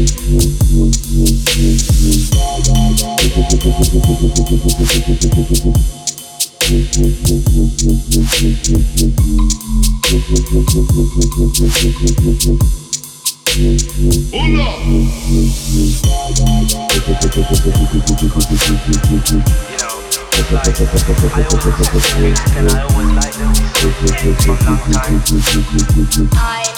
I always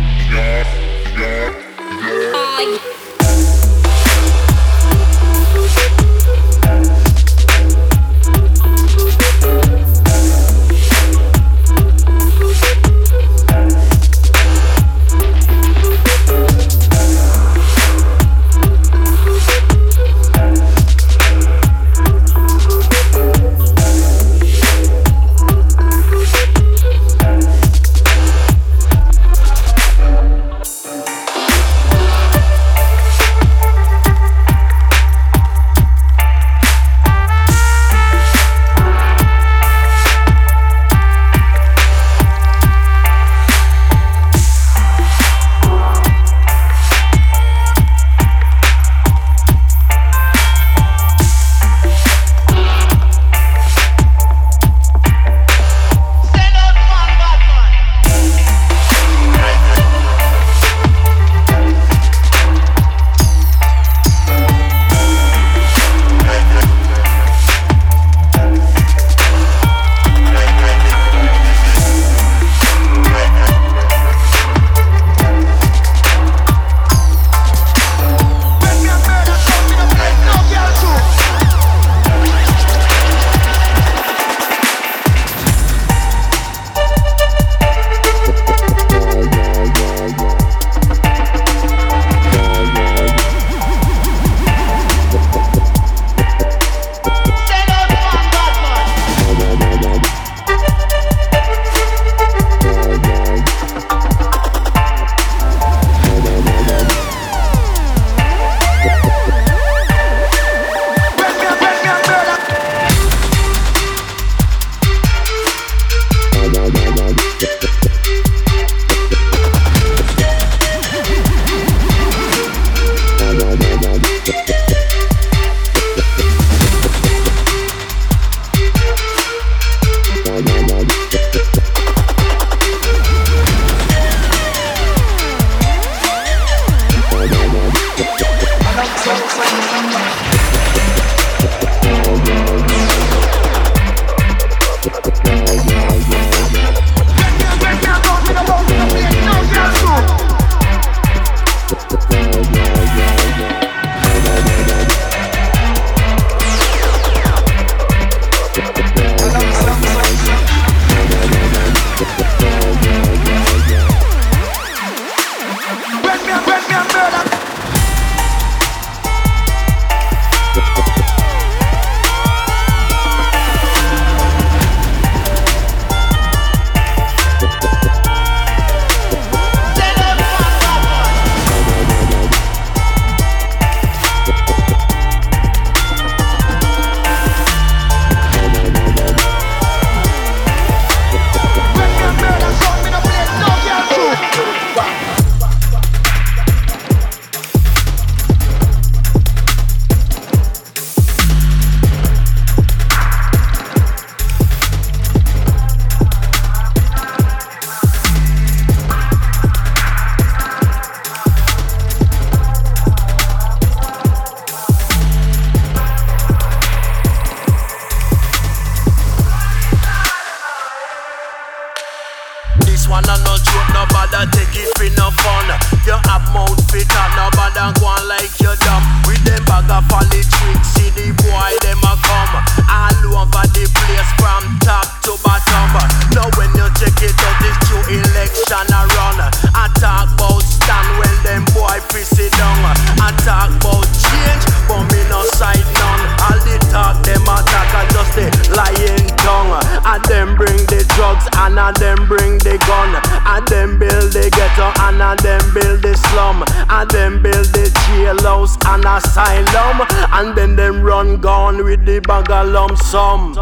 and then build the slum, and then build the jailhouse and asylum, and then them run gone with the bag of lump sum.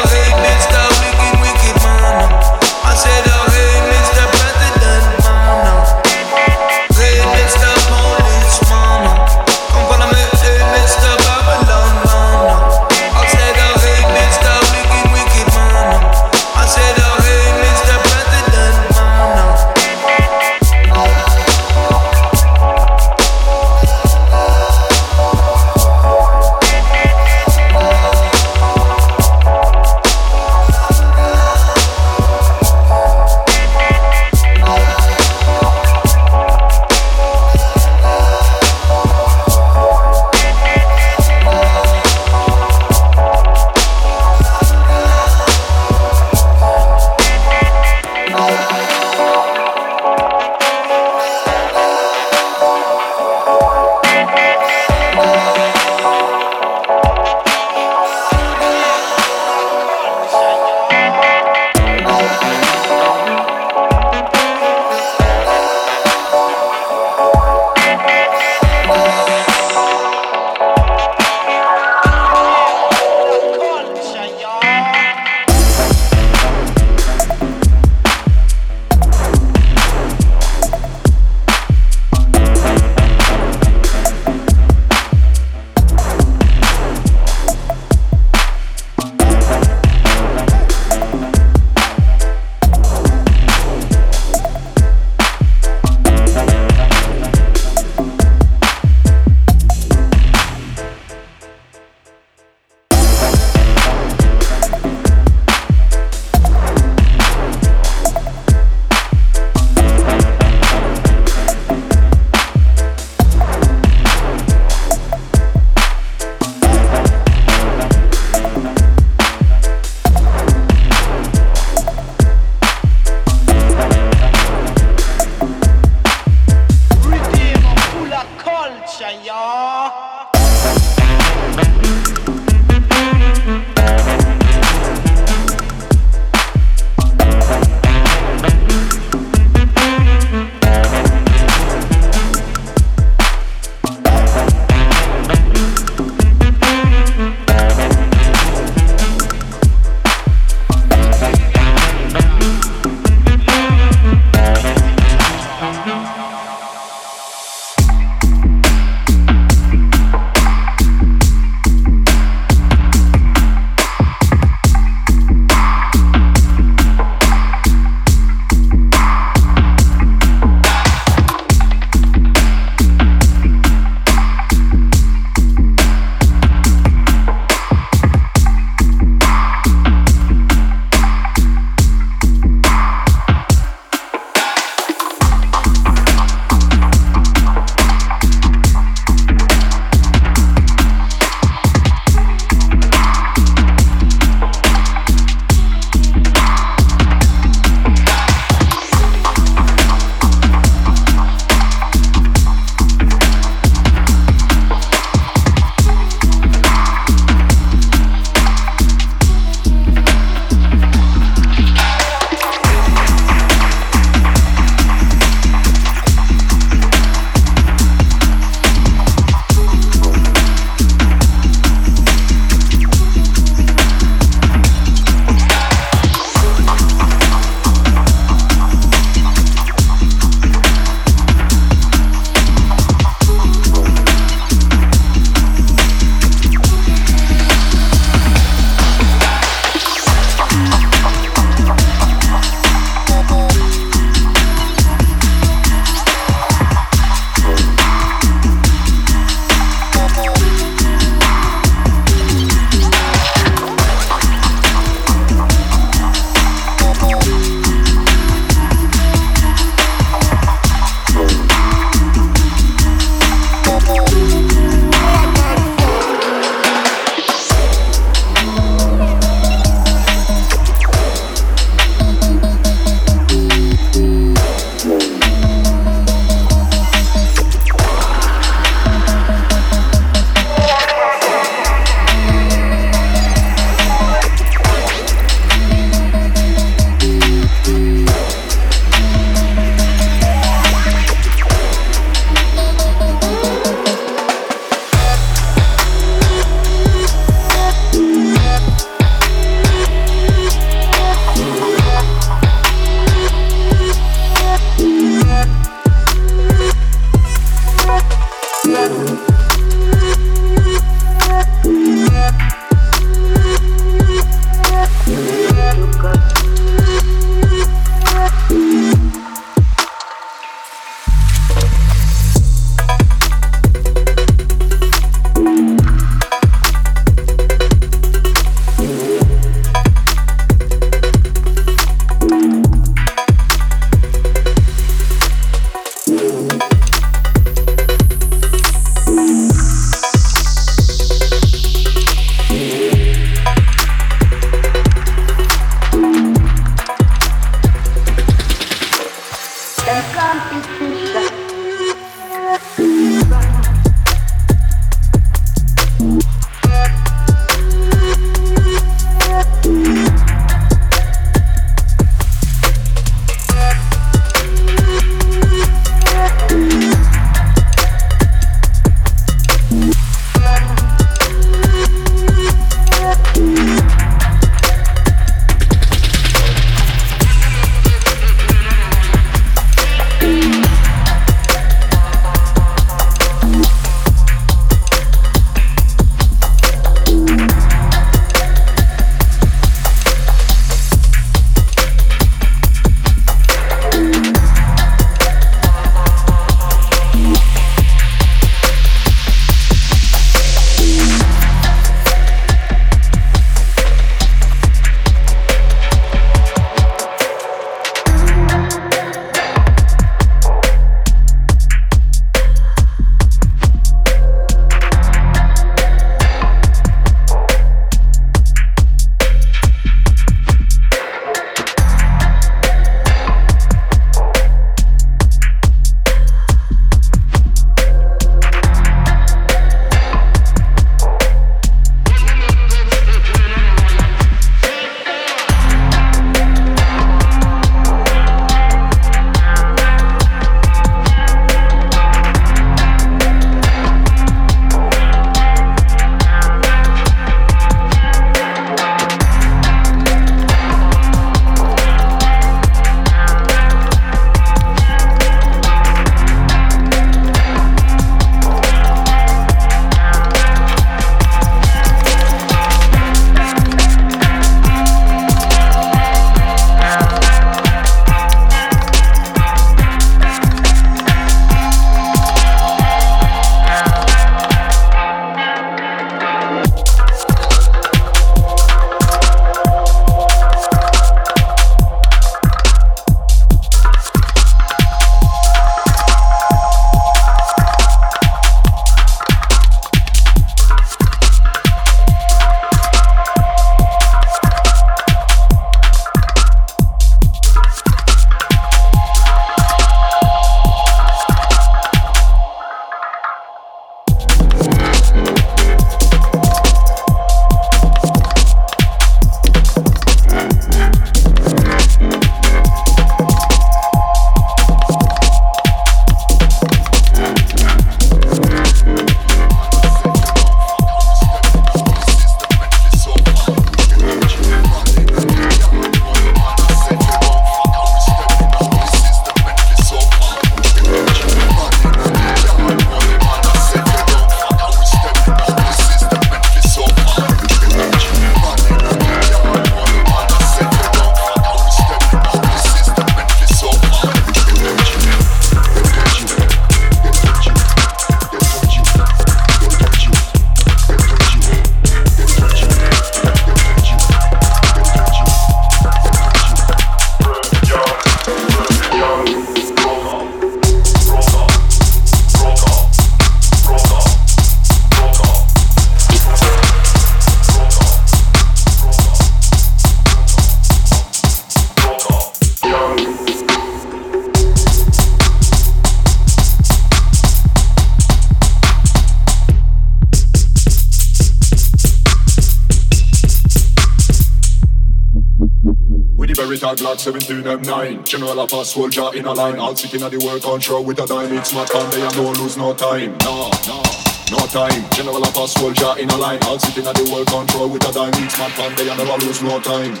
17 M9 General of a soldier in a line. All sitting at the work on show with a dime. It's not fun, they are no lose no time. No, no, no time. General of a soldier in a line. All sitting at the work on show with a diamond. It's not they are never lose no time.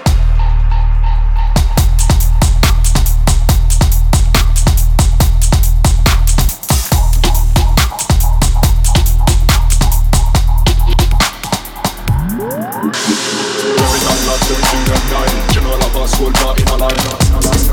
Seventeen and nine soul not in a line